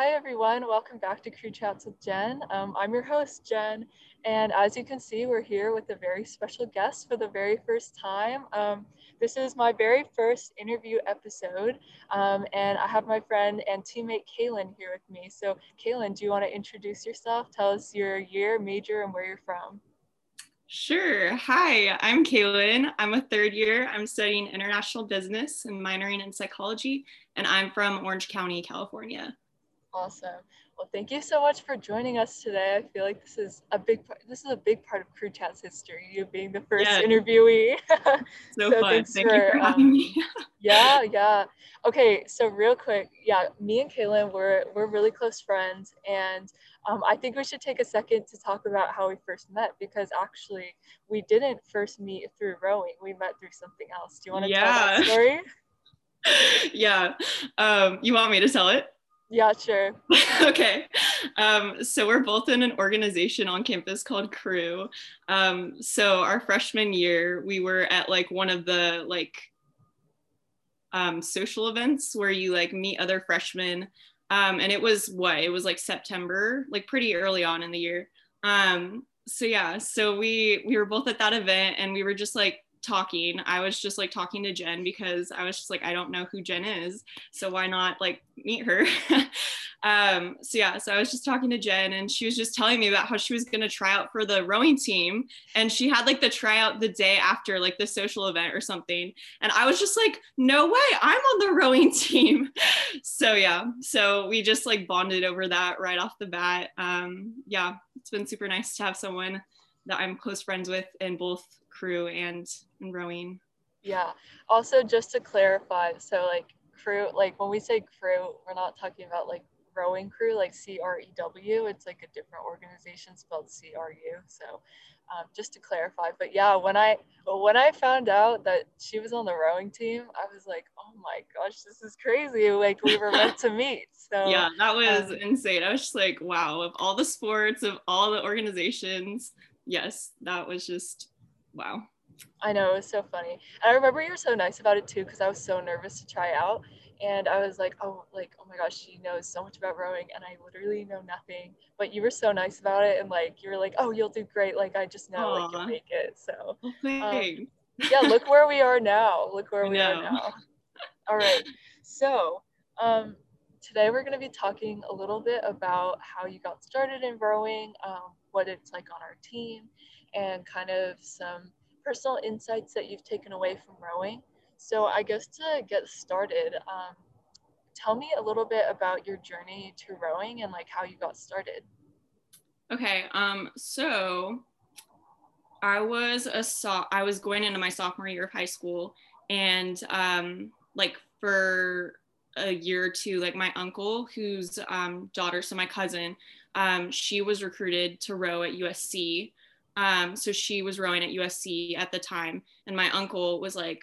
hi everyone. Welcome back to Crew Chats with Jen. Um, I'm your host, Jen, and as you can see, we're here with a very special guest for the very first time. Um, this is my very first interview episode, um, and I have my friend and teammate Kaylin here with me. So, Kaylin, do you want to introduce yourself? Tell us your year, major, and where you're from. Sure. Hi, I'm Kaylin. I'm a third year. I'm studying international business and minoring in psychology, and I'm from Orange County, California. Awesome. Well, thank you so much for joining us today. I feel like this is a big part. This is a big part of Crew Chat's history. You being the first yeah. interviewee. so, so fun. Thank for, you for having um, me. yeah, yeah. Okay, so real quick, yeah, me and Kaylin, we're we're really close friends, and um, I think we should take a second to talk about how we first met because actually we didn't first meet through rowing. We met through something else. Do you want to yeah. tell that story? yeah. Um, you want me to tell it? Yeah, sure. okay. Um, so we're both in an organization on campus called Crew. Um, so our freshman year, we were at like one of the like um, social events where you like meet other freshmen. Um, and it was what? It was like September, like pretty early on in the year. Um, so yeah, so we we were both at that event and we were just like talking. I was just like talking to jen because i was just like i don't know who jen is so why not like meet her? Um so yeah so i was just talking to jen and she was just telling me about how she was going to try out for the rowing team and she had like the tryout the day after like the social event or something. And i was just like no way i'm on the rowing team. So yeah so we just like bonded over that right off the bat. Um yeah it's been super nice to have someone that i'm close friends with in both crew and, and rowing. Yeah. Also, just to clarify, so like crew, like when we say crew, we're not talking about like rowing crew, like C R E W. It's like a different organization spelled C R U. So, um, just to clarify. But yeah, when I when I found out that she was on the rowing team, I was like, oh my gosh, this is crazy. Like we were meant to meet. So yeah, that was um, insane. I was just like, wow, of all the sports, of all the organizations, yes, that was just wow. I know it was so funny. And I remember you were so nice about it too, because I was so nervous to try out. And I was like, oh, like, oh my gosh, she knows so much about rowing, and I literally know nothing. But you were so nice about it, and like, you were like, oh, you'll do great. Like, I just know, Aww. like, you'll make it. So, um, yeah, look where we are now. Look where we are now. All right. So, um, today we're going to be talking a little bit about how you got started in rowing, um, what it's like on our team, and kind of some personal insights that you've taken away from rowing. So, I guess to get started, um, tell me a little bit about your journey to rowing and like how you got started. Okay, um, so I was a so- I was going into my sophomore year of high school, and um, like for a year or two, like my uncle, whose um, daughter, so my cousin, um, she was recruited to row at USC. Um, so she was rowing at USC at the time, and my uncle was like,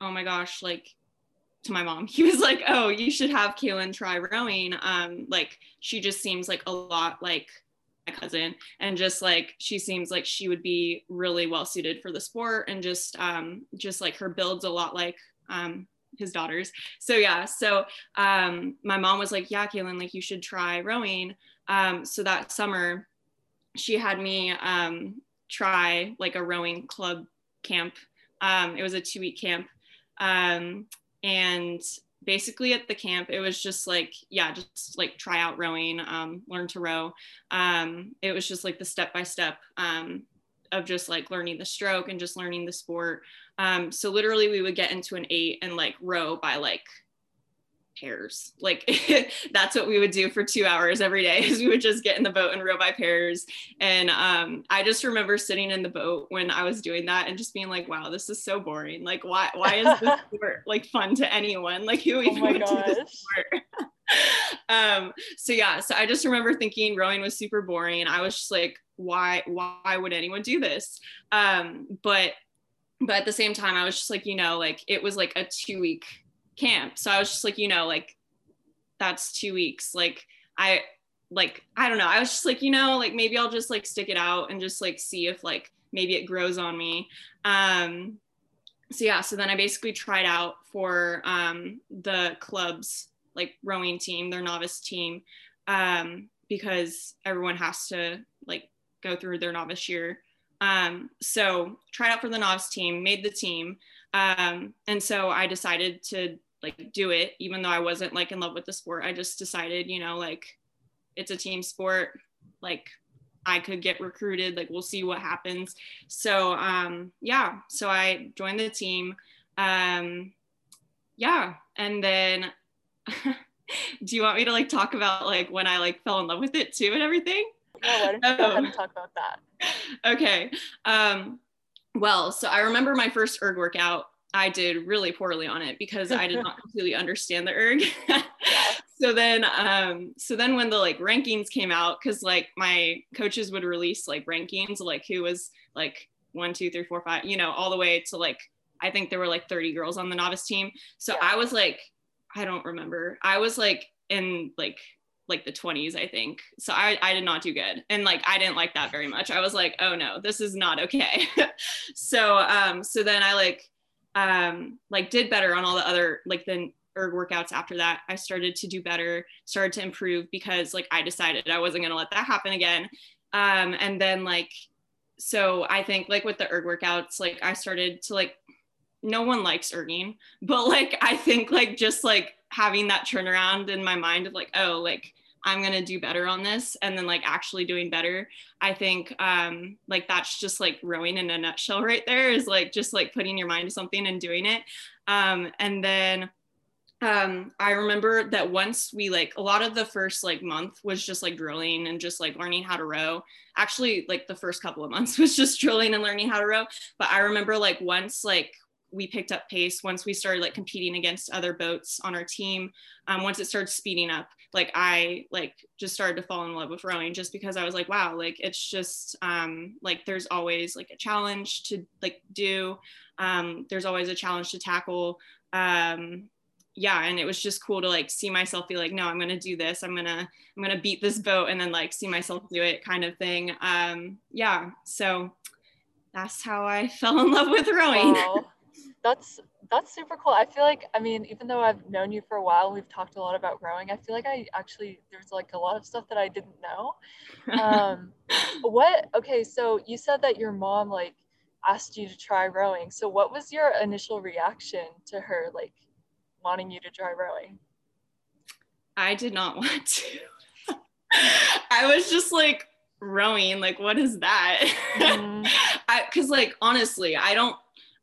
"Oh my gosh!" Like to my mom, he was like, "Oh, you should have Kaylin try rowing. Um, like she just seems like a lot like my cousin, and just like she seems like she would be really well suited for the sport, and just um, just like her builds a lot like um, his daughters. So yeah, so um, my mom was like, "Yeah, Kaylin, like you should try rowing." Um, so that summer she had me um, try like a rowing club camp. Um, it was a two week camp. Um, and basically at the camp, it was just like, yeah, just like try out rowing, um, learn to row. Um, it was just like the step by step of just like learning the stroke and just learning the sport. Um, so literally we would get into an eight and like row by like pairs. Like that's what we would do for two hours every day is we would just get in the boat and row by pairs. And um, I just remember sitting in the boat when I was doing that and just being like, wow, this is so boring. Like why why is this sport like fun to anyone? Like who oh even oh would gosh. do this sport? um, so yeah, so I just remember thinking rowing was super boring. I was just like, why why would anyone do this? Um, but but at the same time, I was just like, you know, like it was like a two week camp. So I was just like, you know, like that's two weeks. Like I like I don't know. I was just like, you know, like maybe I'll just like stick it out and just like see if like maybe it grows on me. Um so yeah, so then I basically tried out for um the club's like rowing team, their novice team, um, because everyone has to like go through their novice year. Um, so tried out for the novice team, made the team. Um, and so I decided to like do it, even though I wasn't like in love with the sport. I just decided, you know, like it's a team sport, like I could get recruited, like we'll see what happens. So um, yeah, so I joined the team. Um, yeah, and then do you want me to like talk about like when I like fell in love with it too and everything? Yeah, why don't you go ahead and talk about that? okay. Um, well, so I remember my first erg workout. I did really poorly on it because I did not completely understand the erg. so then, um, so then when the like rankings came out, because like my coaches would release like rankings, like who was like one, two, three, four, five, you know, all the way to like I think there were like 30 girls on the novice team. So yeah. I was like, I don't remember. I was like in like like the 20s i think so I, I did not do good and like i didn't like that very much i was like oh no this is not okay so um so then i like um like did better on all the other like the erg workouts after that. I started to do better started to improve because like i decided i wasn't going to let that happen again. Um and then like so i think like with the erg workouts like i started to like no one likes erging but like i think like just like having that turnaround in my mind of like oh like i'm gonna do better on this and then like actually doing better i think um like that's just like rowing in a nutshell right there is like just like putting your mind to something and doing it. Um and then um i remember that once we like a lot of the first like month was just like drilling and just like learning how to row. Actually like the first couple of months was just drilling and learning how to row. But i remember like once like we picked up pace once we started like competing against other boats on our team. Um, once it started speeding up like i like just started to fall in love with rowing just because i was like wow like it's just um, like there's always like a challenge to like do. Um, there's always a challenge to tackle. Um, yeah and it was just cool to like see myself be like no i'm gonna do this. I'm gonna i'm gonna beat this boat and then like see myself do it kind of thing. Um yeah so that's how i fell in love with rowing that's that's super cool. I feel like I mean, even though I've known you for a while, we've talked a lot about rowing. I feel like I actually there's like a lot of stuff that I didn't know. Um, what? Okay, so you said that your mom like asked you to try rowing. So what was your initial reaction to her like wanting you to try rowing? I did not want to. I was just like rowing. Like, what is that? I because like honestly, I don't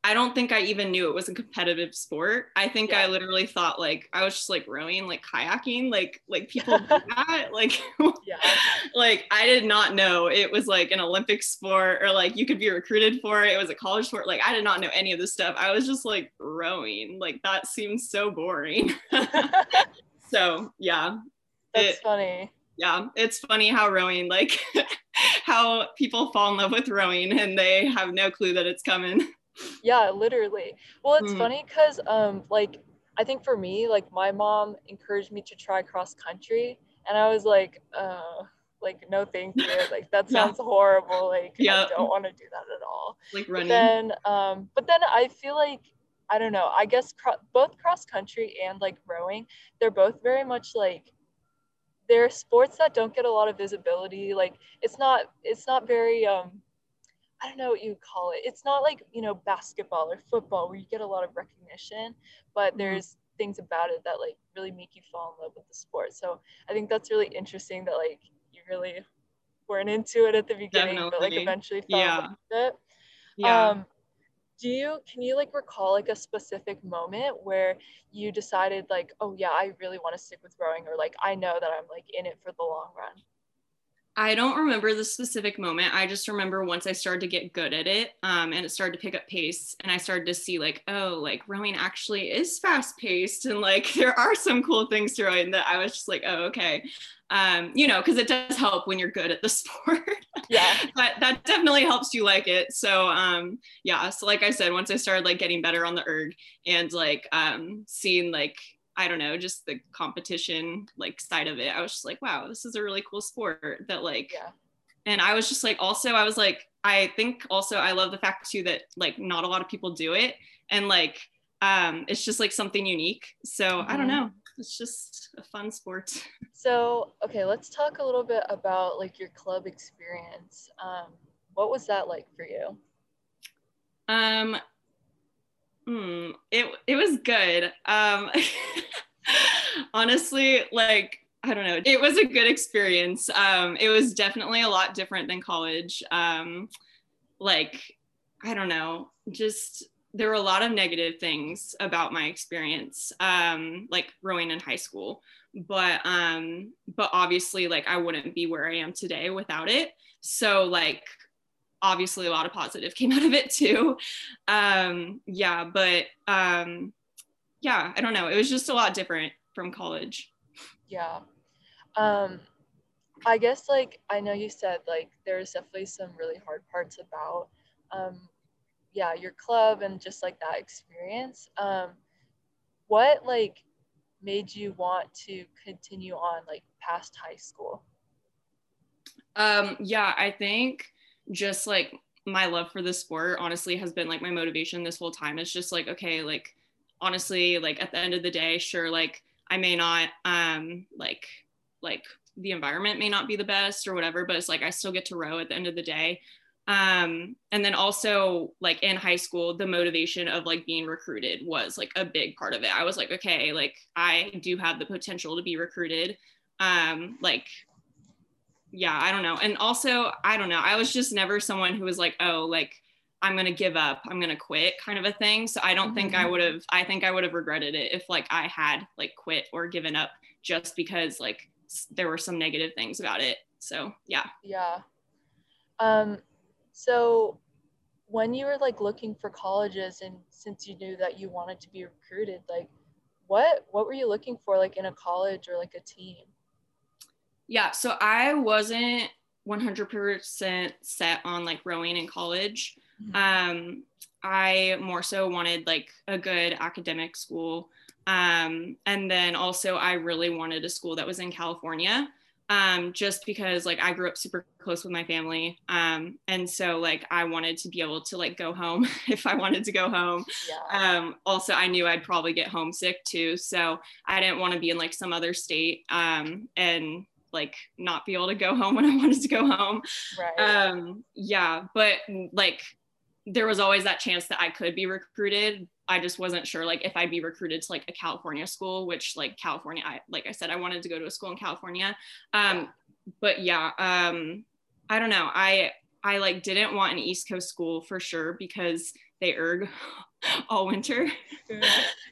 I don't think I even knew it was a competitive sport. I think yeah. I literally thought like I was just like rowing, like kayaking, like like people do that. Like yeah. like I did not know it was like an Olympic sport or like you could be recruited for it. It was a college sport. Like I did not know any of this stuff. I was just like rowing. Like that seems so boring. so yeah. That's it, funny. Yeah, it's funny how rowing, like how people fall in love with rowing and they have no clue that it's coming yeah literally well it's mm. funny because um like i think for me like my mom encouraged me to try cross country and i was like uh like no thank you like that sounds yeah. horrible like yeah. i don't want to do that at all like running but then um but then i feel like i don't know i guess cro- both cross country and like rowing they're both very much like they're sports that don't get a lot of visibility like it's not it's not very um I don't know what you call it. It's not like, you know, basketball or football where you get a lot of recognition, but mm-hmm. there's things about it that like really make you fall in love with the sport. So I think that's really interesting that like you really weren't into it at the beginning, Definitely. but like eventually fell yeah. in love with it. Yeah. Um, do you can you like recall like a specific moment where you decided like oh yeah i really want to stick with rowing or like i know that i'm like in it for the long run I don't remember the specific moment. I just remember once I started to get good at it um, and it started to pick up pace and I started to see like, oh, like rowing actually is fast paced and like there are some cool things to rowing that I was just like, oh, okay. Um, you know, because it does help when you're good at the sport. Yeah. but that definitely helps you like it. So um, yeah. So like I said, once I started like getting better on the erg and like um, seeing like I don't know, just the competition like side of it. I was just like, wow, this is a really cool sport that like yeah. and I was just like also I was like I think also I love the fact too that like not a lot of people do it and like um, it's just like something unique. So mm-hmm. I don't mm-hmm. know. It's just a fun sport. So okay, let's talk a little bit about like your club experience. Um, what was that like for you? Um, hmm, it it was good. Um, honestly, like I don't know, it was a good experience. Um, it was definitely a lot different than college. Um, like I don't know, just there were a lot of negative things about my experience, um, like rowing in high school. But um, but obviously, like I wouldn't be where I am today without it. So like obviously a lot of positive came out of it too. Um, yeah, but um, yeah, I don't know. It was just a lot different from college. Yeah. Um, I guess like I know you said like there's definitely some really hard parts about um, yeah your club and just like that experience. Um, what like made you want to continue on like past high school? Um, yeah, I think just like my love for the sport honestly has been like my motivation this whole time. It's just like, okay, like honestly, like at the end of the day, sure, like I may not um like like the environment may not be the best or whatever, but it's like I still get to row at the end of the day. Um, and then also like in high school, the motivation of like being recruited was like a big part of it. I was like, okay, like I do have the potential to be recruited. Um, like yeah, I don't know. And also, I don't know. I was just never someone who was like, oh, like I'm gonna give up, I'm gonna quit, kind of a thing. So I don't mm-hmm. think I mm-hmm. would have. I think I would have regretted it if like I had like quit or given up just because like there were some negative things about it. So yeah. Yeah. Um. So when you were like looking for colleges and since you knew that you wanted to be recruited, like what what were you looking for like in a college or like a team? Yeah, so I wasn't 100% set on like rowing in college. Mm-hmm. Um, I more so wanted like a good academic school. Um, and then also, I really wanted a school that was in California. Um, just because like I grew up super close with my family. Um, and so like I wanted to be able to like go home if I wanted to go home. Yeah. Um, also I knew I'd probably get homesick too. So I didn't want to be in like some other state. Um, and like not be able to go home when I wanted to go home. Right. Um, yeah, but like there was always that chance that I could be recruited. I just wasn't sure like if I'd be recruited to like a California school, which like California, I like I said, I wanted to go to a school in California. Um, but yeah, um, I don't know. I I like didn't want an East Coast school for sure because they erg all winter.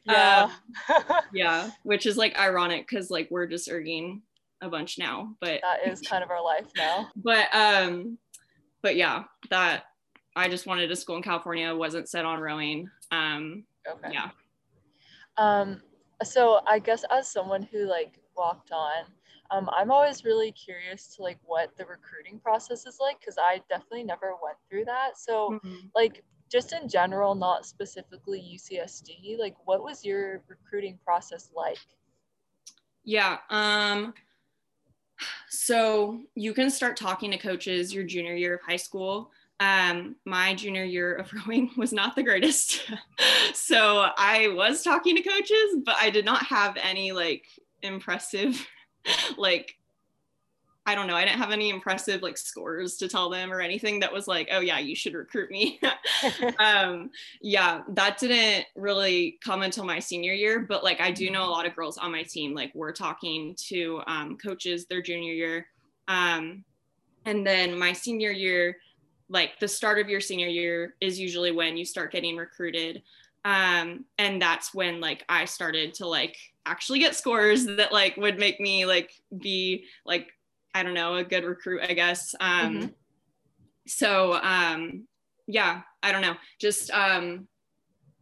Yeah. um, yeah, which is like ironic because like we're just erging a bunch now, but that is kind of our life now. But um, but yeah, that I just wanted a school in California. wasn't set on rowing. Um, okay. Yeah. Um, so I guess as someone who like walked on, um, I'm always really curious to like what the recruiting process is like because I definitely never went through that. So mm-hmm. like just in general, not specifically UCSD, like what was your recruiting process like? Yeah. Um, so you can start talking to coaches your junior year of high school. Um, my junior year of rowing was not the greatest. so I was talking to coaches, but I did not have any like impressive like I don't know. I didn't have any impressive like scores to tell them or anything that was like, oh yeah, you should recruit me. um, yeah, that didn't really come until my senior year, but like I do know a lot of girls on my team. Like we're talking to um, coaches their junior year, um, and then my senior year, like the start of your senior year is usually when you start getting recruited. Um, and that's when like I started to like actually get scores that like would make me like be like I don't know, a good recruit, I guess. Um, mm-hmm. So um, yeah, I don't know. Just um,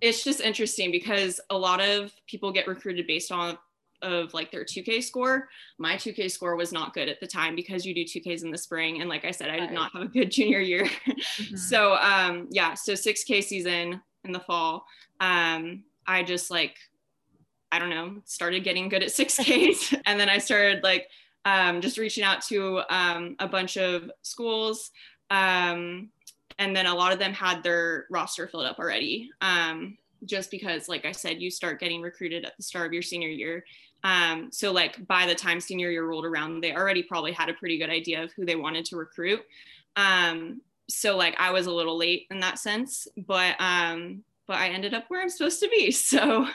it's just interesting because a lot of people get recruited based on of like their 2K score. My 2K score was not good at the time because you do 2Ks in the spring. And like I said, I did not have a good junior year. Mm-hmm. so um, yeah, so 6K season in the fall. Um, I just like, I don't know, started getting good at 6Ks. and then I started like um, just reaching out to um, a bunch of schools. Um, and then a lot of them had their roster filled up already. Um, just because, like I said, you start getting recruited at the start of your senior year. Um, so like by the time senior year rolled around, they already probably had a pretty good idea of who they wanted to recruit. Um, so like I was a little late in that sense, but but I ended up where I'm supposed to be. So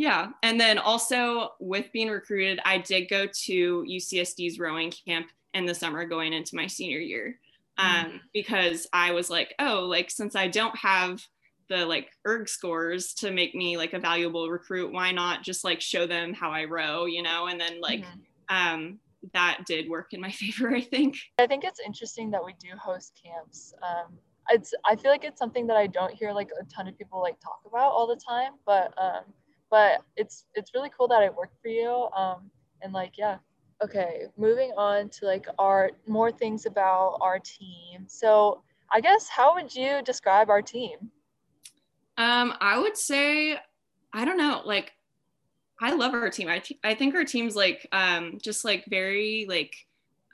yeah. And then also with being recruited, I did go to UCSD's rowing camp in the summer going into my senior year. Um, mm. because I was like, oh, like since I don't have the like erg scores to make me like a valuable recruit why not just like show them how i row you know and then like mm-hmm. um that did work in my favor i think i think it's interesting that we do host camps um it's i feel like it's something that i don't hear like a ton of people like talk about all the time but um but it's it's really cool that it worked for you um and like yeah okay moving on to like our more things about our team so i guess how would you describe our team um, I would say, I don't know, like I love our team. I, th- I think our team's like um, just like very like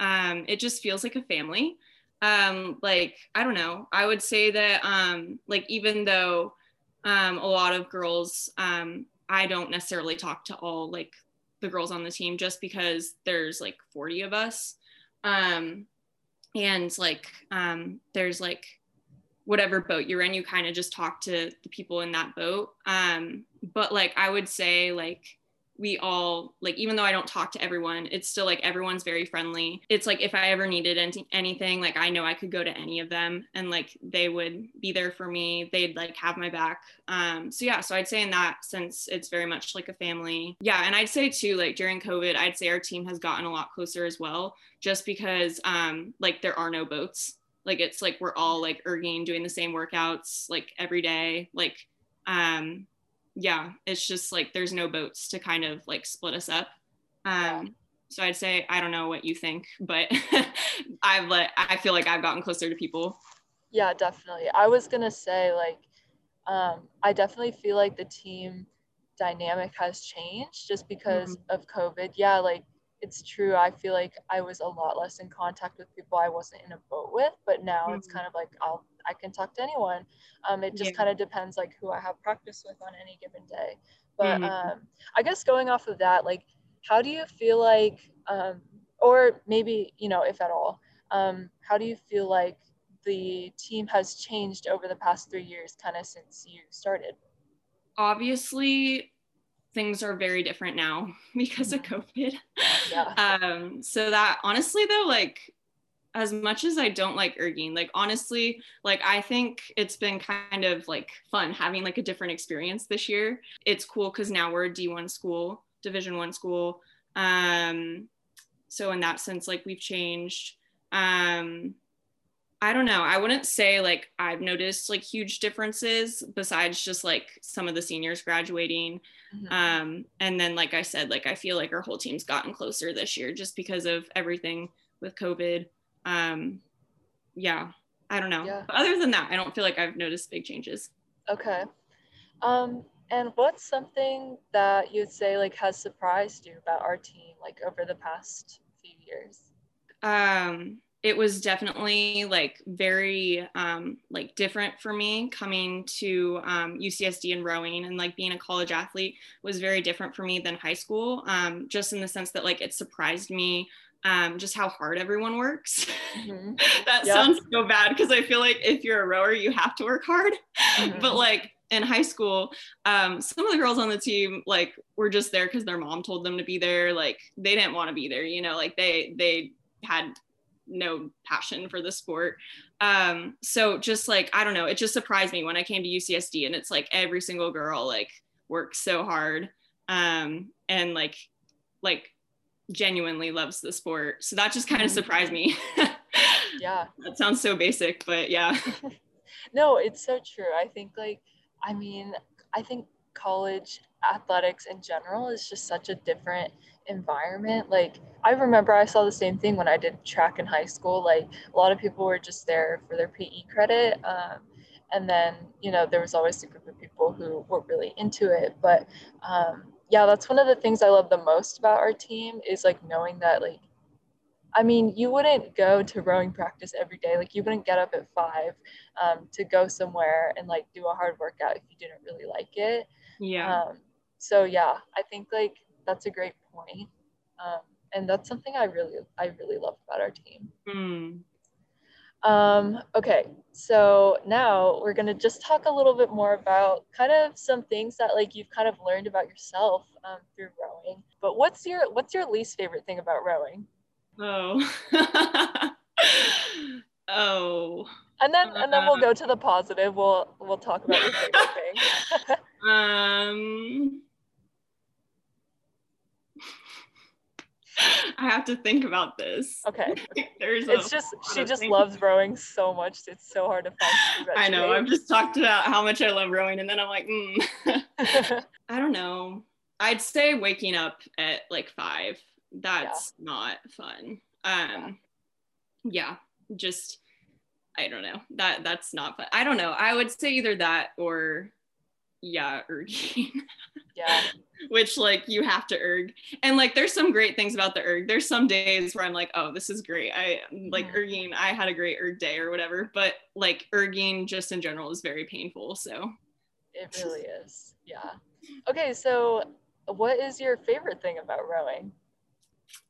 um, it just feels like a family. Um, like I don't know. I would say that um, like even though um, a lot of girls, um, I don't necessarily talk to all like the girls on the team just because there's like 40 of us. Um, and like um, there's like whatever boat you're in, you kind of just talk to the people in that boat. Um, but like I would say like we all like even though I don't talk to everyone, it's still like everyone's very friendly. It's like if I ever needed any- anything, like I know I could go to any of them and like they would be there for me. They'd like have my back. Um, so yeah, so I'd say in that sense, it's very much like a family. Yeah, and I'd say too, like during COVID, I'd say our team has gotten a lot closer as well, just because um, like there are no boats like it's like we're all like erging doing the same workouts like every day like um yeah it's just like there's no boats to kind of like split us up um so i'd say i don't know what you think but i've let i feel like i've gotten closer to people yeah definitely i was gonna say like um i definitely feel like the team dynamic has changed just because mm-hmm. of covid yeah like it's true. I feel like I was a lot less in contact with people I wasn't in a boat with, but now mm-hmm. it's kind of like I'll I can talk to anyone. Um, it just yeah. kind of depends like who I have practice with on any given day. But mm-hmm. um, I guess going off of that, like, how do you feel like, um, or maybe you know, if at all, um, how do you feel like the team has changed over the past three years, kind of since you started? Obviously, things are very different now because of COVID. Yeah. Um, so that honestly though, like as much as I don't like erging, like honestly, like I think it's been kind of like fun having like a different experience this year. It's cool because now we're a D1 school, Division One school. Um, so in that sense, like we've changed. Um, I don't know. I wouldn't say like I've noticed like huge differences besides just like some of the seniors graduating. Mm-hmm. Um, and then, like I said, like I feel like our whole team's gotten closer this year just because of everything with COVID. Um, yeah, I don't know. Yeah. Other than that, I don't feel like I've noticed big changes. Okay. Um, and what's something that you'd say like has surprised you about our team like over the past few years? Um, it was definitely like very um, like different for me coming to um, UCSD and rowing and like being a college athlete was very different for me than high school um, just in the sense that like it surprised me um, just how hard everyone works. Mm-hmm. that yep. sounds so bad because I feel like if you're a rower, you have to work hard. Mm-hmm. but like in high school, um, some of the girls on the team like were just there because their mom told them to be there. Like they didn't want to be there, you know, like they they had no passion for the sport. Um, so just like, I don't know, it just surprised me when I came to UCSD and it's like every single girl like works so hard um, and like, like genuinely loves the sport. So that just kind of mm-hmm. surprised me. yeah. That sounds so basic, but yeah. no, it's so true. I think like, I mean, I think college athletics in general is just such a different environment. Like I remember I saw the same thing when I did track in high school. Like a lot of people were just there for their PE credit. Um, and then, you know, there was always a group of people who were really into it. But um, yeah, that's one of the things I love the most about our team is like knowing that like I mean, you wouldn't go to rowing practice every day. Like you wouldn't get up at five um, to go somewhere and like do a hard workout if you didn't really like it. Yeah. Um, so yeah, I think like that's a great point. Um, and that's something I really, I really love about our team. Mm. Um, okay, so now we're gonna just talk a little bit more about kind of some things that like you've kind of learned about yourself um, through rowing. But what's your what's your least favorite thing about rowing? Oh. oh. And then and then we'll go to the positive. We'll we'll talk about your favorite thing. um I have to think about this. Okay. There's it's just she just loves rowing so much. It's so hard to find. I know. I've just talked about how much I love rowing, and then I'm like, mm. I don't know. I'd say waking up at like five. That's yeah. not fun. Um, yeah, just I don't know. That that's not fun. I don't know. I would say either that or yeah, erging. yeah. Which like you have to erg. And like there's some great things about the erg. There's some days where I'm like, oh, this is great. I like mm-hmm. erging, I had a great erg day or whatever. But like erging just in general is very painful. So it really is. Yeah. Okay, so what is your favorite thing about rowing?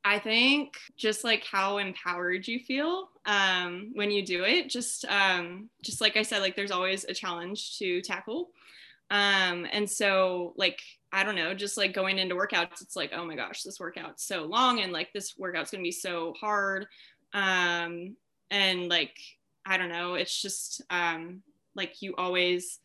I think just like how empowered you feel um, when you do it. Just um, just like I said, like there's always a challenge to tackle. Um, and so like, I don't know, just like going into workouts, it's like, oh my gosh, this workout's so long and like this workout's gonna be so hard. Um, and like, I don't know, it's just um, like you always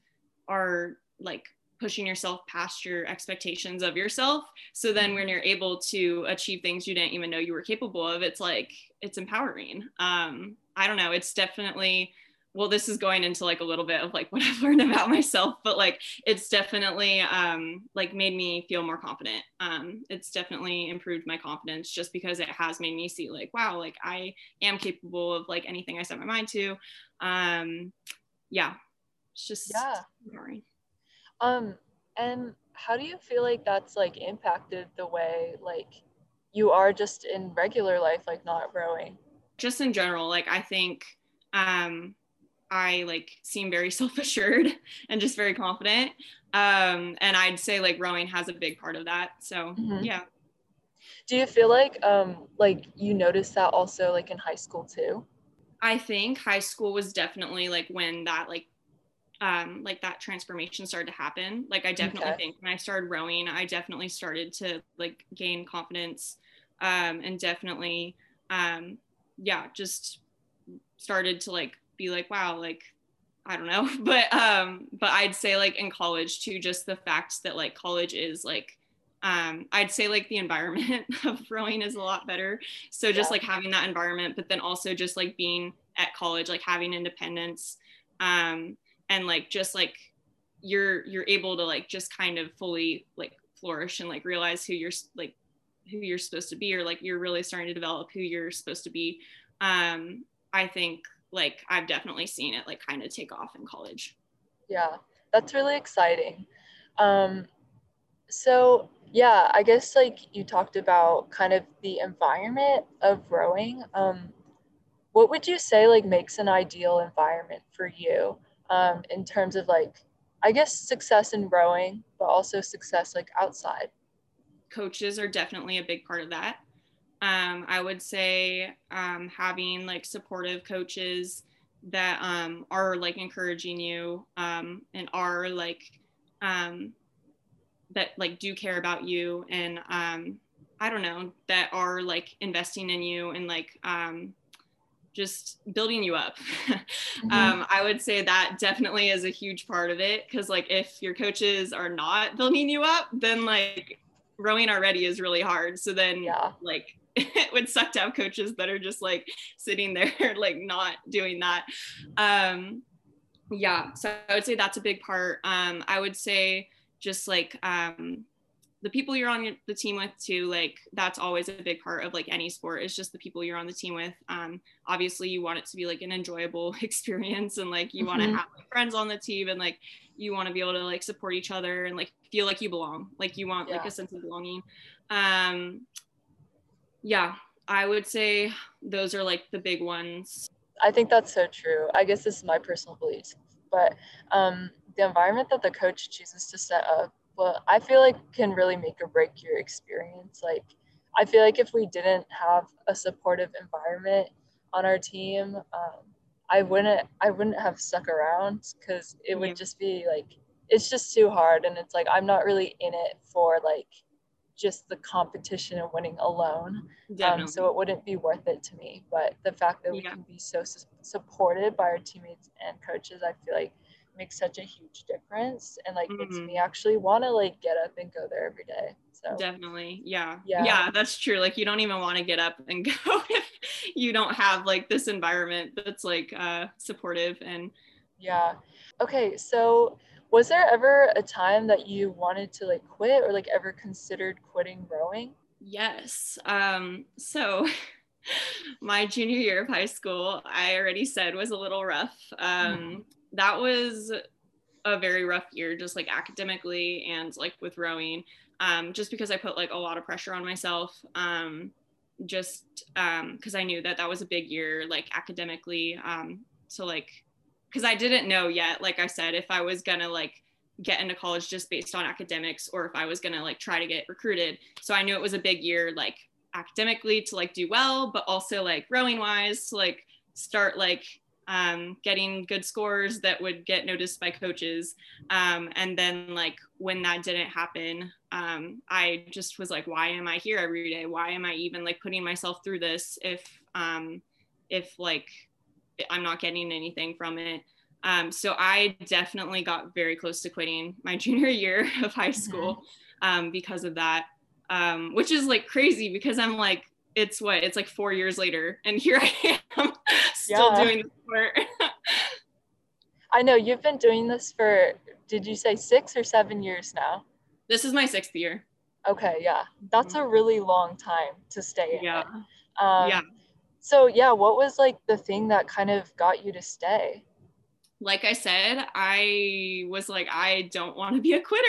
are like pushing yourself past your expectations of yourself. So then when you're able to achieve things you didn't even know you were capable of, it's like it's empowering. Um, I don't know, it's definitely well this is going into like a little bit of like what i've learned about myself but like it's definitely um like made me feel more confident. Um it's definitely improved my confidence just because it has made me see like wow like i am capable of like anything i set my mind to. Um yeah it's just yeah. boring. um and how do you feel like that's like impacted the way like you are just in regular life like not rowing just in general like i think um I like seem very self-assured and just very confident. Um, and I'd say like rowing has a big part of that. So mm-hmm. yeah. Do you feel like um like you noticed that also like in high school too? I think high school was definitely like when that like um like that transformation started to happen. Like I definitely okay. think when I started rowing, I definitely started to like gain confidence um and definitely um yeah, just started to like be like, wow, like I don't know, but um, but I'd say like in college too, just the fact that like college is like um, I'd say like the environment of rowing is a lot better. So just yeah. like having that environment, but then also just like being at college, like having independence, um, and like just like you're you're able to like just kind of fully like flourish and like realize who you're like who you're supposed to be or like you're really starting to develop who you're supposed to be. Um, I think like I've definitely seen it like kind of take off in college. Yeah, that's really exciting. Um, so yeah, I guess like you talked about kind of the environment of rowing. Um, what would you say like makes an ideal environment for you um, in terms of like, I guess success in rowing, but also success like outside? Coaches are definitely a big part of that. Um, I would say um, having like supportive coaches that um, are like encouraging you um, and are like um, that like do care about you and um, I don't know that are like investing in you and like just building you up. mm-hmm. I would say that definitely is a huge part of it because like if your coaches are not building you up, then like rowing already is really hard. So then yeah. like it would suck to have coaches that are just like sitting there like not doing that um yeah so i would say that's a big part um i would say just like um the people you're on the team with too like that's always a big part of like any sport is just the people you're on the team with um obviously you want it to be like an enjoyable experience and like you mm-hmm. want to have like, friends on the team and like you want to be able to like support each other and like feel like you belong like you want yeah. like a sense of belonging um yeah I would say those are like the big ones. I think that's so true. I guess this is my personal beliefs, but um, the environment that the coach chooses to set up, well, I feel like can really make or break your experience. Like, I feel like if we didn't have a supportive environment on our team, um, I wouldn't I wouldn't have stuck around because it would just be like it's just too hard and it's like I'm not really in it for like just the competition and winning alone. Um, so it wouldn't be worth it to me. But the fact that we yeah. can be so su- supported by our teammates and coaches, I feel like makes such a huge difference and like mm-hmm. makes me actually want to like get up and go there every day. So definitely. Yeah. Yeah. Yeah, that's true. Like you don't even want to get up and go if you don't have like this environment that's like uh supportive and yeah. Okay, so was there ever a time that you wanted to like quit or like ever considered quitting rowing? Yes. Um so my junior year of high school, I already said was a little rough. Um mm that was a very rough year, just like academically and like with rowing, um, just because I put like a lot of pressure on myself. Um, just um, because um, I knew that that was a big year, like academically. Um, so like, because I didn't know yet, like I said, if I was gonna like get into college just based on academics or if I was gonna like try to get recruited. So I knew it was a big year, like academically to like do well, but also like rowing wise to like start like um, getting good scores that would get noticed by coaches. Um, and then, like, when that didn't happen, um, I just was like, why am I here every day? Why am I even like putting myself through this if, um, if like, I'm not getting anything from it? Um, so I definitely got very close to quitting my junior year of high mm-hmm. school um, because of that, um, which is like crazy because I'm like, it's what it's like four years later and here i am still yeah. doing the sport i know you've been doing this for did you say six or seven years now this is my sixth year okay yeah that's a mm-hmm. really long time to stay in yeah um, yeah so yeah what was like the thing that kind of got you to stay like I said, I was like, I don't want to be a quitter.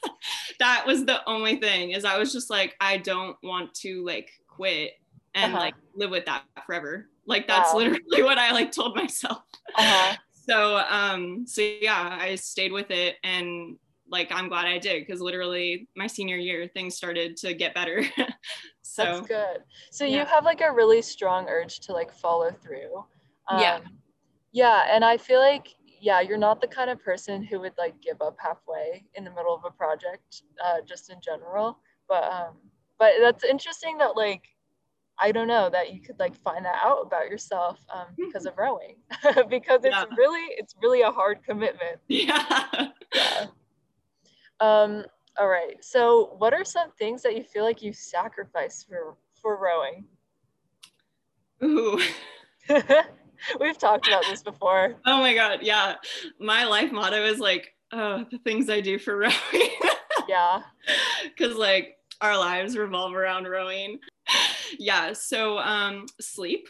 that was the only thing is I was just like, I don't want to like quit and uh-huh. like live with that forever. Like that's wow. literally what I like told myself. Uh-huh. So um so yeah, I stayed with it and like I'm glad I did because literally my senior year things started to get better. so That's good. So yeah. you have like a really strong urge to like follow through. Um, yeah. Yeah, and I feel like yeah, you're not the kind of person who would like give up halfway in the middle of a project, uh, just in general. But um, but that's interesting that like I don't know that you could like find that out about yourself um, because of rowing because it's yeah. really it's really a hard commitment. Yeah. yeah. Um, all right. So, what are some things that you feel like you sacrificed for for rowing? Ooh. We've talked about this before. Oh my god, yeah. My life motto is like, oh, the things I do for rowing. yeah. Cuz like our lives revolve around rowing. yeah. So um, sleep.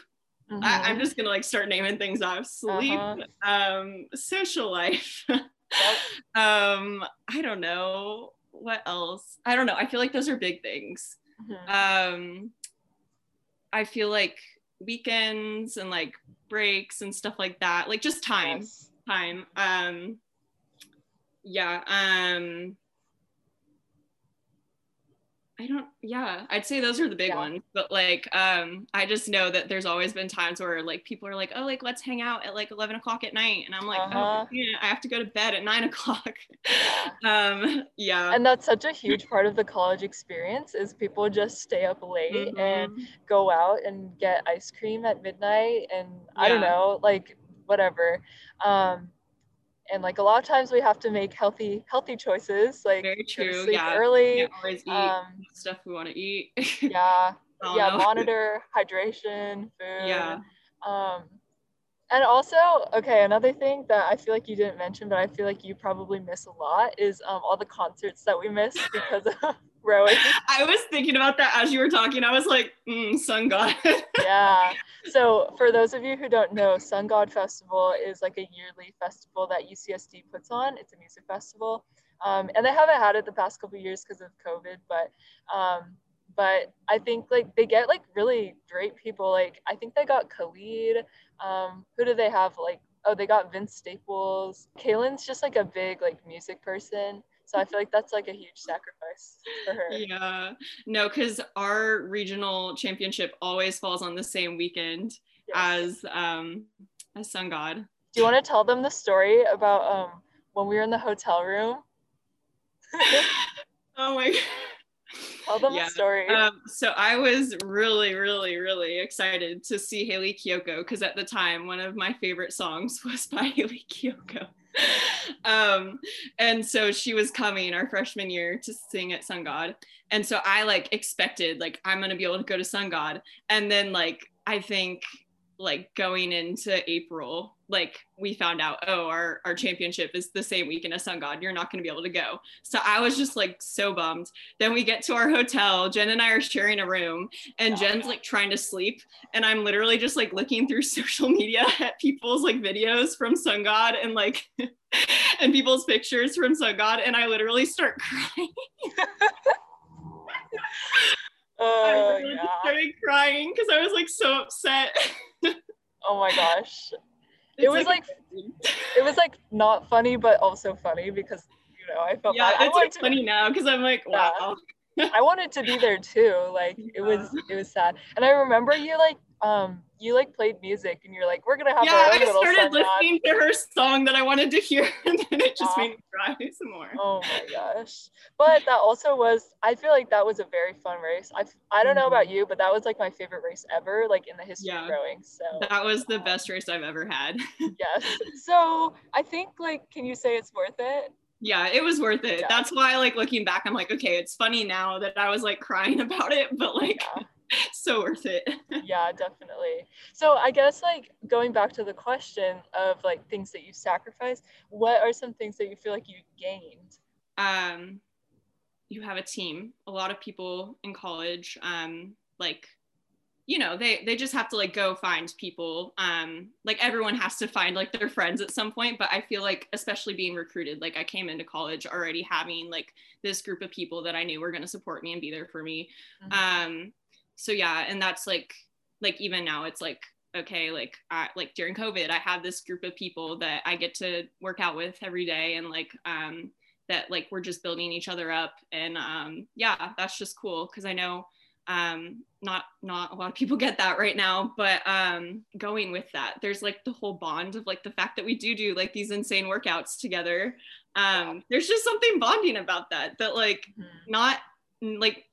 Mm-hmm. I, am just gonna like start naming things off. Sleep, uh-huh. um, social life. um, I don't know what else. I don't know. I feel like those are big things. Mm-hmm. Um, I feel like weekends and like breaks and stuff like that. Like just time, yes. time. Um, yeah. Um, I don't yeah, I'd say those are the big yeah. ones. But like um I just know that there's always been times where like people are like, oh like let's hang out at like eleven o'clock at night. And I'm like, oh, uh-huh. oh yeah, I have to go to bed at nine o'clock. um yeah. And that's such a huge part of the college experience is people just stay up late mm-hmm. and go out and get ice cream at midnight and yeah. I don't know, like whatever. Um and like a lot of times we have to make healthy healthy choices like very true sleep yeah. early always eat um, stuff we want to eat. Yeah. Yeah know. monitor hydration food yeah. um and also okay another thing that i feel like you didn't mention but i feel like you probably miss a lot is um, all the concerts that we missed because of rowing. I was thinking about that as you were talking. I was like mm, sun god. Yeah. So for those of you who don't know sun god festival is like a yearly festival that ucsd puts on. It's a music festival. Um, and they haven't had it the past couple years because of covid but um, but I think like they get like really great people. Like I think they got Khalid. Um, who do they have? Like oh, they got Vince Staples. Kaylin's just like a big like music person. So I feel like that's like a huge sacrifice for her. Yeah. No, because our regional championship always falls on the same weekend yes. as um as Sun God. Do you want to tell them the story about um when we were in the hotel room? oh my god. Tell them yeah. the story. Um, so I was really, really, really excited to see Hayley Kiyoko because at the time one of my favorite songs was by Hayley Kiyoko. um, and so she was coming our freshman year to sing at Sun God. And so I like expected like I'm gonna be able to go to Sun God. And then like I think like going into April, like we found out, oh, our, our championship is the same weekend as Sun God. You're not going to be able to go. So I was just like so bummed. Then we get to our hotel. Jen and I are sharing a room, and Jen's like trying to sleep. And I'm literally just like looking through social media at people's like videos from Sun God and like, and people's pictures from Sun God. And I literally start crying. Oh, I yeah. started crying because I was like so upset. oh my gosh. It was like, like it was like not funny but also funny because you know I felt yeah bad. it's like to, funny now because I'm like wow yeah. I wanted to be there too like it was it was sad and I remember you like um you like played music and you're like we're gonna have yeah I started listening to her song that I wanted to hear and then it just made me cry some more. Oh my gosh. But that also was I feel like that was a very fun race. I I don't know about mm-hmm. you but that was like my favorite race ever like in the history yeah. of rowing so. That was the best race I've ever had. Yes. So I think like can you say it's worth it? Yeah it was worth it. Yeah. that's why like looking back i'm like okay it's funny now that i was like crying about it but like yeah. so worth it. yeah, definitely. So I guess like going back to the question of like things that you sacrificed, what are some things that you feel like you gained? Um, you have a team. A lot of people in college, um, like you know they they just have to like go find people um like everyone has to find like their friends at some point but i feel like especially being recruited like i came into college already having like this group of people that i knew were going to support me and be there for me mm-hmm. um so yeah and that's like like even now it's like okay like I, like during covid i have this group of people that i get to work out with every day and like um that like we're just building each other up. And um yeah that's just cool because i know um not not a lot of people get that right now but um going with that there's like the whole bond of like the fact that we do do like these insane workouts together. Um there's just something bonding about that that like mm-hmm. not like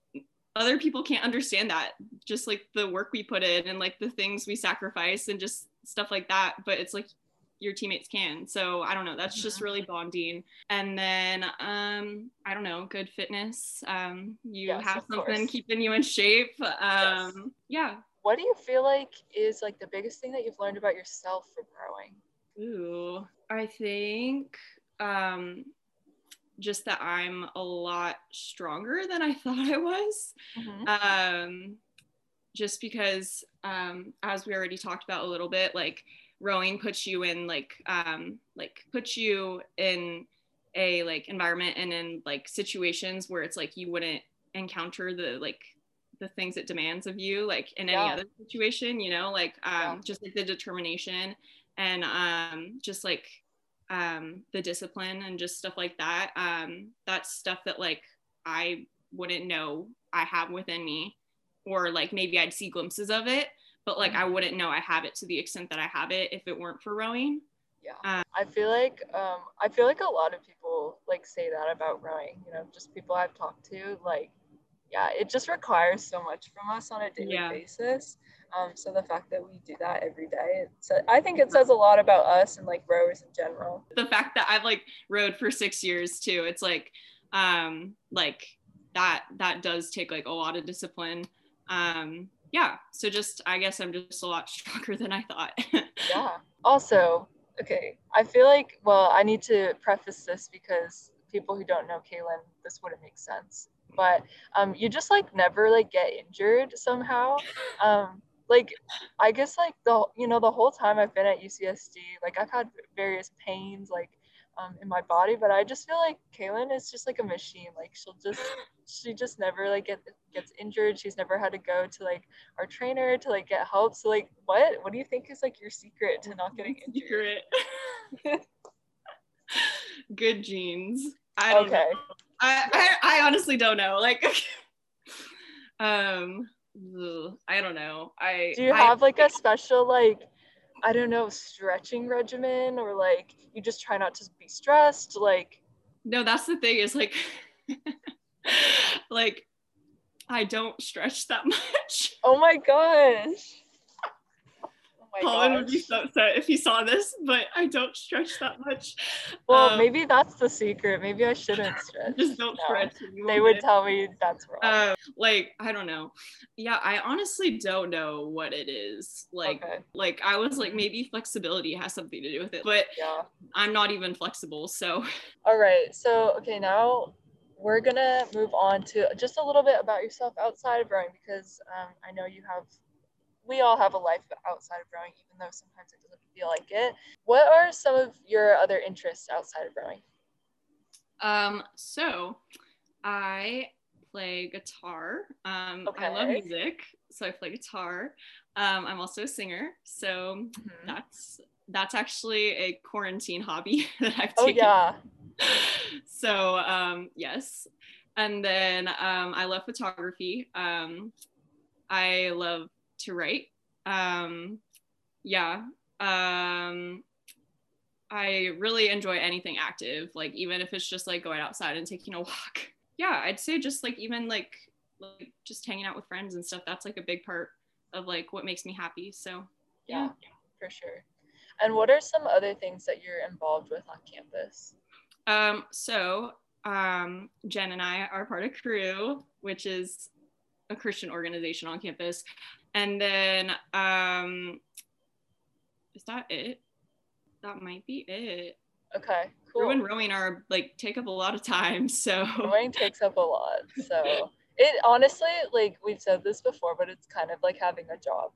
other people can't understand that just like the work we put in and like the things we sacrifice and just stuff like that but it's like your teammates can. So i don't know that's just really bonding. And then um i don't know good fitness. Um you yes, have something course. keeping you in shape. Um yes. yeah. What do you feel like is like the biggest thing that you've learned about yourself from growing? Ooh i think um just that I'm a lot stronger than I thought I was. Mm-hmm. Um, just because, um, as we already talked about a little bit, like rowing puts you in like um, like puts you in a like environment and in like situations where it's like you wouldn't encounter the like the things it demands of you like in yeah. any other situation you know like um yeah. just like the determination and um just like um, the discipline and just stuff like that. Um, that's stuff that like I wouldn't know I have within me, or like maybe I'd see glimpses of it, but like I mm-hmm. wouldn't know I have it to the extent that I have it if it weren't for rowing. Yeah, um, I feel like um, I feel like a lot of people like say that about rowing. You know, just people I've talked to, like, yeah, it just requires so much from us on a daily yeah. basis. Um, so the fact that we do that every day, so I think it says a lot about us and like rowers in general. The fact that I've like rowed for six years too, it's like, um, like that that does take like a lot of discipline. Um, yeah. So just I guess I'm just a lot stronger than I thought. yeah. Also, okay, I feel like well, I need to preface this because people who don't know Kaylin, this wouldn't make sense but um, you just like never like get injured somehow. Um, like I guess like the you know the whole time I've been at UCSD, like I've had various pains, like um, in my body, but I just feel like Kaylin is just like a machine. Like she'll just she just never like get gets injured. She's never had to go to like our trainer to like get help. So like what what do you think is like your secret to not getting injured? Secret. Good genes. I don't okay. know. I, I I honestly don't know. Like um ugh, I don't know. I Do you I- have like a special like I don't know stretching regimen or like you just try not to be stressed like no that's the thing is like like i don't stretch that much oh my gosh. Oh my Colin would be so upset if he saw this, but I don't stretch that much. Well, Um, maybe that's the secret. Maybe I shouldn't stretch. just don't No. stretch. They would get- tell me that's wrong. Uh, like I don't know. Yeah, I honestly don't know what it is. Like, okay. like I was like maybe flexibility has something to do with it, but Yeah. I'm not even flexible. So All right. So, okay, now we're going to move on to just a little bit about yourself outside of rowing because um, I know you have, we all have a life outside of rowing, even though sometimes it doesn't feel like it. What are some of your other interests outside of rowing? Um, so I play guitar. Um, I love music, so I play guitar. Um, I'm also a singer, so Mhm. that's that's actually a quarantine hobby that I've Oh, taken. Oh yeah. so um, yes, and then um, I love photography. Um, I love to write. Um, yeah. Um, I really enjoy anything active, like even if it's just like going outside and taking a walk. Yeah, I'd say just like even like like just hanging out with friends and stuff. That's like a big part of like what makes me happy. So Yeah, for sure. And what are some other things that you're involved with on campus? Um, so um, Jen and I are part of Cru, which is a Christian organization on campus. And then um, is that it? That might be it. Okay, cool. and rowing are like take up a lot of time. So Rowing takes up a lot. So it honestly, like we've said this before, but it's kind of like having a job.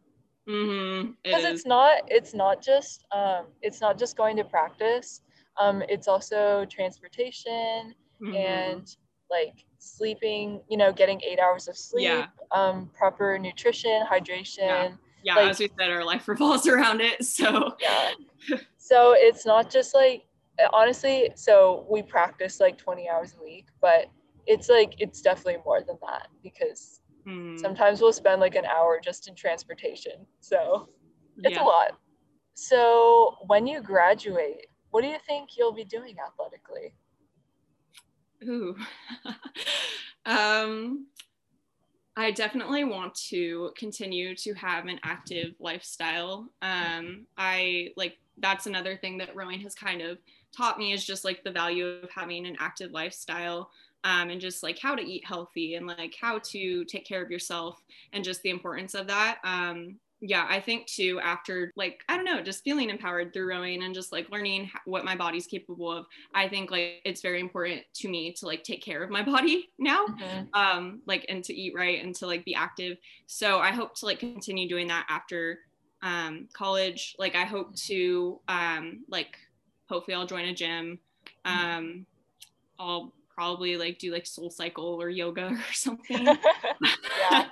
Mhm, it because is. it's not it's not just um, it's not just going to practice um, it's also transportation Mhm. and like sleeping you know getting eight hours of sleep Yeah. um, proper nutrition hydration yeah, like- as we said, our life revolves around it. So yeah so it's not just like honestly so we practice like 20 hours a week but it's like it's definitely more than that because mhm, sometimes we'll spend like an hour just in transportation so it's yeah. a lot. So when you graduate, what do you think you'll be doing athletically? Ooh. um, I definitely want to continue to have an active lifestyle. Um, I like that's another thing that rowing has kind of taught me is just like the value of having an active lifestyle. Um, and just like how to eat healthy and like how to take care of yourself and just the importance of that. Um, yeah, I think too, after like, I don't know, just feeling empowered through rowing and just like learning what my body's capable of, I think like it's very important to me to like take care of my body now um like and to eat right and to like be active. So i hope to like continue doing that after um college. Like i hope to um like hopefully i'll join a gym um i'll probably like do like soul cycle or yoga or something. Yeah,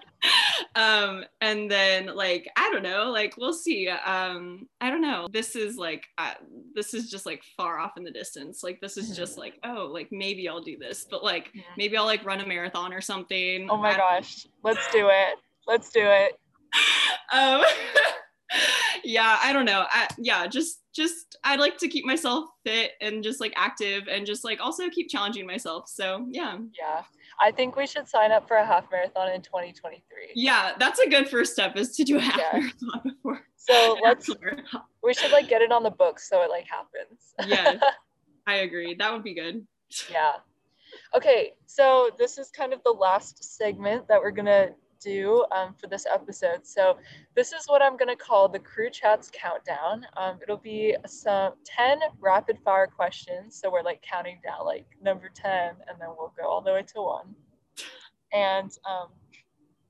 um and then like i don't know like we'll see. Um i don't know. This is like uh, this is just like far off in the distance. Like this is just like oh like maybe i'll do this but like maybe i'll like run a marathon or something. Oh my gosh, let's do it. Let's do it. um yeah i don't know. I, yeah just just i'd like to keep myself fit and just like active and just like also keep challenging myself. So yeah. Yeah, I think we should sign up for a half marathon in 2023. yeah that's a good first step is to do a half Yeah. marathon before So let's, marathon. we should like get it on the books so it like happens. yeah. I agree. That would be good. yeah. Okay, so this is kind of the last segment that we're gonna do um, for this episode. So this is what I'm gonna call the Crew Chats Countdown. Um, it'll be some 10 rapid fire questions. So we're like counting down like number 10, and then we'll go all the way to one. And um,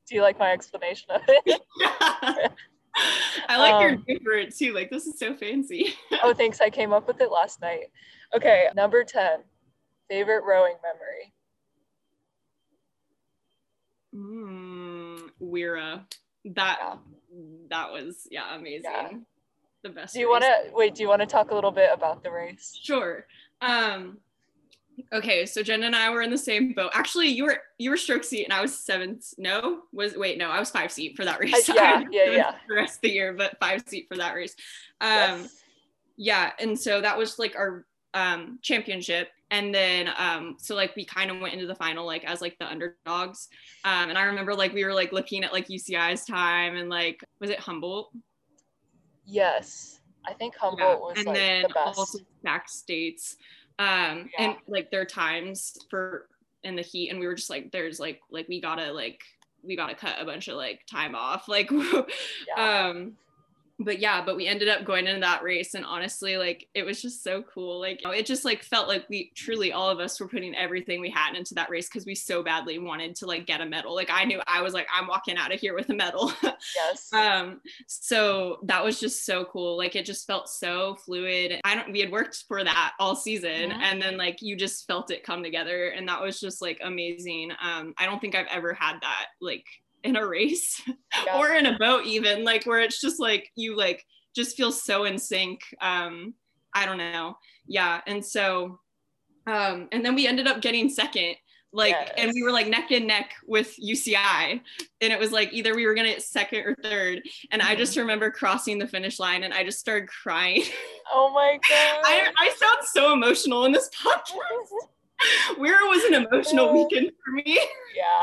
do you like my explanation of it? I I like um, your different too. Like this is so fancy. oh, thanks. I came up with it last night. Okay, number 10. Favorite rowing memory. Mm, Wira. That yeah. that was yeah, amazing. Yeah. The best. Do you want to wait, do you want to talk a little bit about the race? Sure. Um Okay, so Jen and I were in the same boat. Actually, you were you were stroke seat and I was seventh. No, was wait no, I was five seat for that race. Uh, yeah, yeah, yeah. The rest of the year, but five seat for that race. Um, yes. yeah, and so that was like our um championship, and then um so like we kind of went into the final like as like the underdogs. Um, and I remember like we were like looking at like UCI's time and like was it Humboldt? Yes, I think Humboldt yeah. was and like then the best. also Sac States um yeah. and like their times for in the heat and we were just like there's like like we gotta like we gotta cut a bunch of like time off like yeah. um but yeah, but we ended up going into that race and honestly, like it was just so cool. Like you know, it just like felt like we truly all of us were putting everything we had into that race because we so badly wanted to like get a medal. Like I knew I was like, I'm walking out of here with a medal. Yes. um, so that was just so cool. Like it just felt so fluid. I don't we had worked for that all season mm-hmm. and then like you just felt it come together and that was just like amazing. Um, I don't think I've ever had that like in a race yeah. or in a boat even like where it's just like you like just feel so in sync um i don't know yeah and so um and then we ended up getting second like yes. and we were like neck and neck with UCI and it was like either we were gonna get second or third and mm-hmm. I just mm-hmm. remember crossing the finish line and I just started crying oh my god I, I sound so emotional in this podcast Where was an emotional weekend for me. Yeah, it.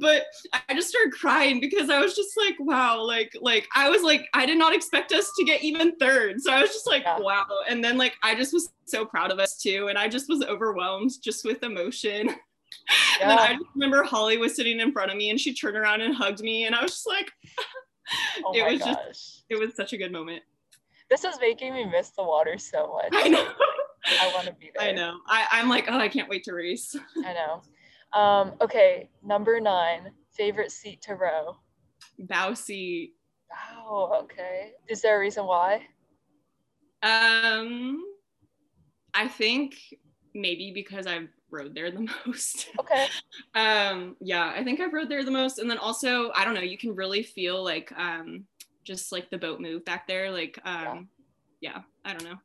But I just started crying because I was just like, wow, like, like I was like, I did not expect us to get even third. So I was just like, yeah. wow. And then like I just was so proud of us too. And I just was overwhelmed just with emotion. Yeah. And then I just remember Holly was sitting in front of me and she turned around and hugged me. And I was just like, oh it was gosh. just it was such a good moment. This is making me miss the water so much. I know. I want to be there. I know. I, I'm like, oh, I can't wait to race. I know. Um, okay, number nine, favorite seat to row. Bow seat. Wow. Okay. Is there a reason why? Um, I think maybe because I've rode there the most. Okay. um, yeah, I think I've rode there the most, and then also I don't know, you can really feel like um, just like the boat move back there. Like, um, yeah, yeah I don't know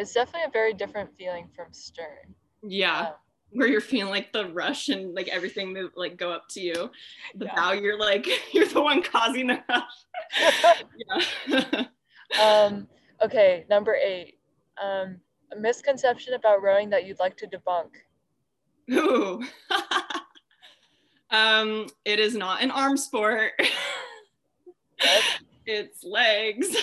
it's definitely a very different feeling from stern. Yeah. Um, where you're feeling like the rush and like everything move like go up to you. but yeah. bow, you're like you're the one causing the rush. yeah. um, okay, number eight. Um, a misconception about rowing that you'd like to debunk. Ooh. um, it is not an arm sport. Yep its legs.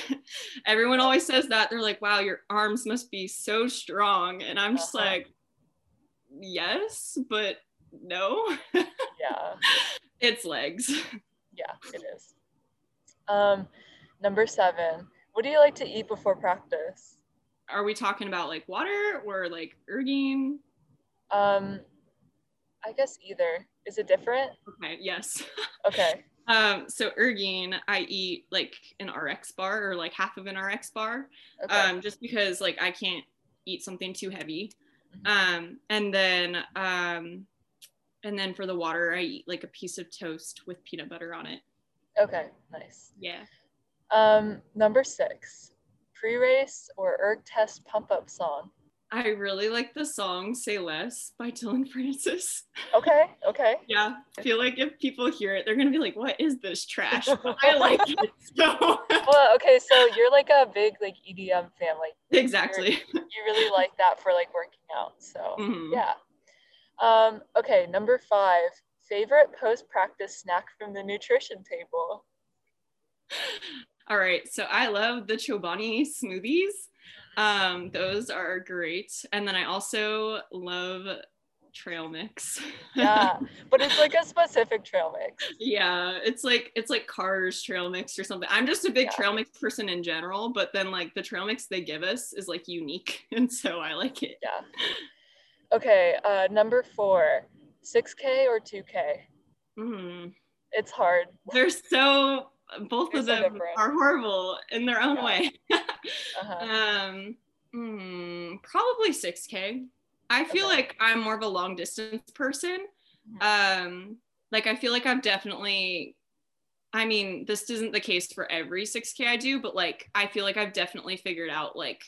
Everyone always says that. They're like, wow, your arms must be so strong. And I'm just uh-huh. like, yes, but no. yeah. It's legs. Yeah, it is. Um, number seven, what do you like to eat before practice? Are we talking about like water or like erging? Um, I guess either. Is it different? Okay, yes. okay. Um, so erging, I eat like an RX bar or like half of an RX bar, okay. um, just because like I can't eat something too heavy. Mm-hmm. Um, and then um, and then for the water, I eat like a piece of toast with peanut butter on it. Okay, nice. Yeah. Um, number six, pre-race or erg test pump up song. I really like the song Say Less by Dillon Francis. Okay, okay. yeah. I feel like if people hear it, they're gonna be like, what is this trash? I like it. So Well, okay, so you're like a big like EDM fan, like exactly. You really like that for like working out. So mm-hmm. yeah. Um, okay, number five, favorite post-practice snack from the nutrition table. All right, so I love the Chobani smoothies. Um, those are great. And then I also love trail mix. yeah, but it's like a specific trail mix. Yeah, it's like it's like cars trail mix or something. I'm just a big yeah. trail mix person in general, but then like the trail mix they give us is like unique, and so I like it. Yeah. Okay, uh, number four, 6K or 2K? Mm. It's hard. They're so both They're of them so are horrible in their own yeah. way. uh-huh. um, mm, probably 6K. I feel okay. like I'm more of a long distance person. Mm-hmm. Um, like I feel like I've definitely I mean, this isn't the case for every 6K I do, but like I feel like I've definitely figured out like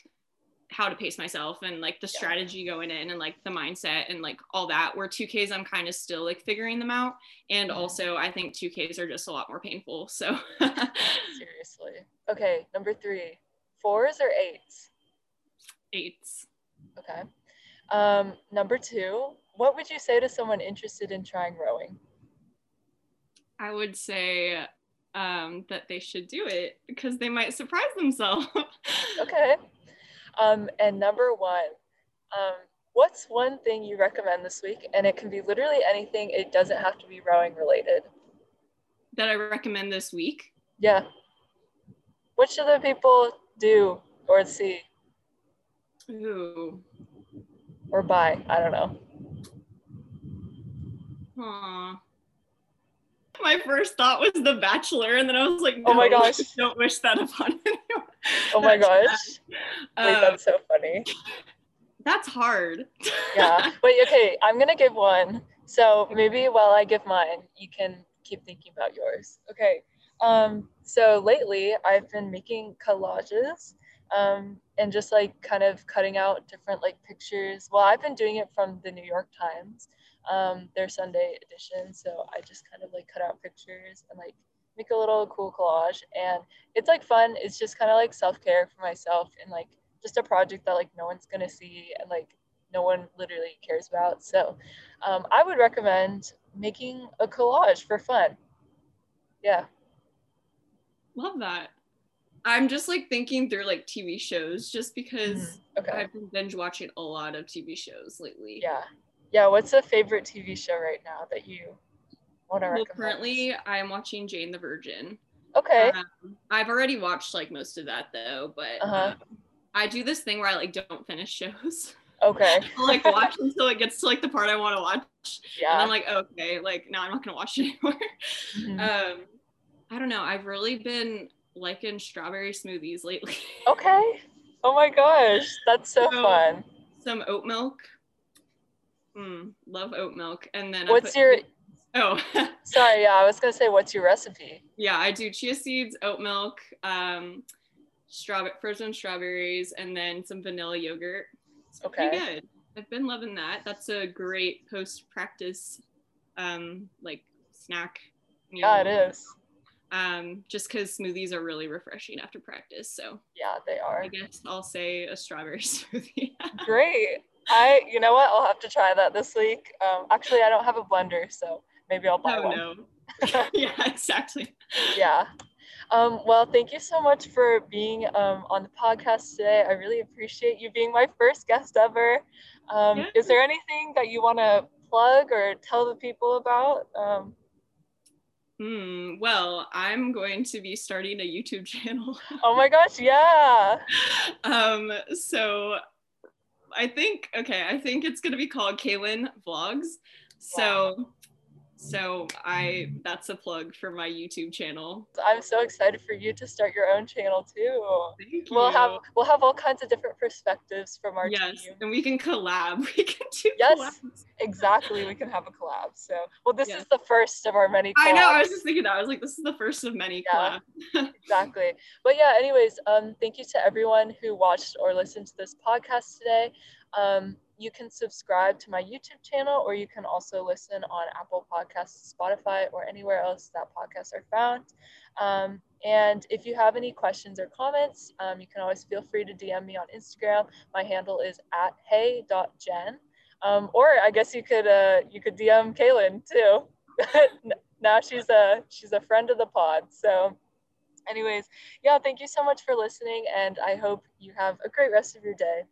how to pace myself and like the strategy going in and like the mindset and like all that. Where 2Ks, I'm kind of still like figuring them out. And also, I think 2Ks are just a lot more painful. So, seriously. Okay, number three fours or eights? Eights. Okay. Um, number two, what would you say to someone interested in trying rowing? I would say um, that they should do it because they might surprise themselves. okay. Um, and number one, um, what's one thing you recommend this week? And it can be literally anything, it doesn't have to be rowing related. That I recommend this week? Yeah. What should the people do or see? Ooh. Or buy? I don't know. Huh my first thought was The Bachelor, and then I was like, no, oh my gosh, don't wish that upon anyone. Oh my gosh, Wait, um, that's so funny. That's hard. yeah. Wait. Okay, I'm gonna give one. So maybe while I give mine, you can keep thinking about yours. Okay. Um, so lately, I've been making collages um, and just like kind of cutting out different like pictures. Well, I've been doing it from the New York Times um, their Sunday edition. So I just kind of like cut out pictures and like make a little cool collage. And it's like fun. It's just kind of like self care for myself and like just a project that like no one's gonna see and like no one literally cares about. So um, I would recommend making a collage for fun. Yeah. Love that. I'm just like thinking through like TV shows just because mm-hmm. okay. I've been binge watching a lot of TV shows lately. Yeah yeah, what's a favorite TV show right now that you to well. Currently, I'm watching Jane the Virgin. Okay. Um, I've already watched like most of that though, but uh-huh. um, I do this thing where I like don't finish shows. Okay. Like watch until it gets to like the part I want to watch. Yeah. And I'm like, okay, like now I'm not gonna watch it anymore. Mm-hmm. Um, I don't know. I've really been liking strawberry smoothies lately. Okay. Oh my gosh, that's so, so fun. Some oat milk Mm, love oat milk. And then what's your oh sorry, yeah, I was gonna say what's your recipe? Yeah, I do chia seeds, oat milk, um, strawberry frozen strawberries, and then some vanilla yogurt. It's okay. pretty good. I've been loving that. That's a great post practice um like snack. Yeah, it is. Um, just because smoothies are really refreshing after practice. So yeah, they are. I guess I'll say a strawberry smoothie. Great. I, you know what? I'll have to try that this week. Um, actually, I don't have a blender, so maybe I'll buy oh, one. No. yeah, exactly. Yeah. Um, well, thank you so much for being um, on the podcast today. I really appreciate you being my first guest ever. Um, yeah. Is there anything that you want to plug or tell the people about? Um, Hmm. Well, I'm going to be starting a YouTube channel. oh my gosh, yeah. um, so I think okay, I think it's gonna be called Kaylin Vlogs. So wow. So I that's a plug for my YouTube channel. I'm so excited for you to start your own channel too. Thank you. We'll have we'll have all kinds of different perspectives from our yes, team. and we can collab. We can do yes, collabs. exactly. We can have a collab. So well, this yes. is the first of our many. Collabs. I know. I was just thinking that. I was like, this is the first of many yeah, collabs. exactly. But yeah. Anyways, um, thank you to everyone who watched or listened to this podcast today. Um, you can subscribe to my YouTube channel, or you can also listen on Apple Podcasts, Spotify, or anywhere else that podcasts are found. Um, and if you have any questions or comments, um, you can always feel free to DM me on Instagram. My handle is at hey.jen. Um, or I guess you could uh, you could DM Kaylin too. now she's a she's a friend of the pod. So, anyways, yeah, thank you so much for listening, and I hope you have a great rest of your day.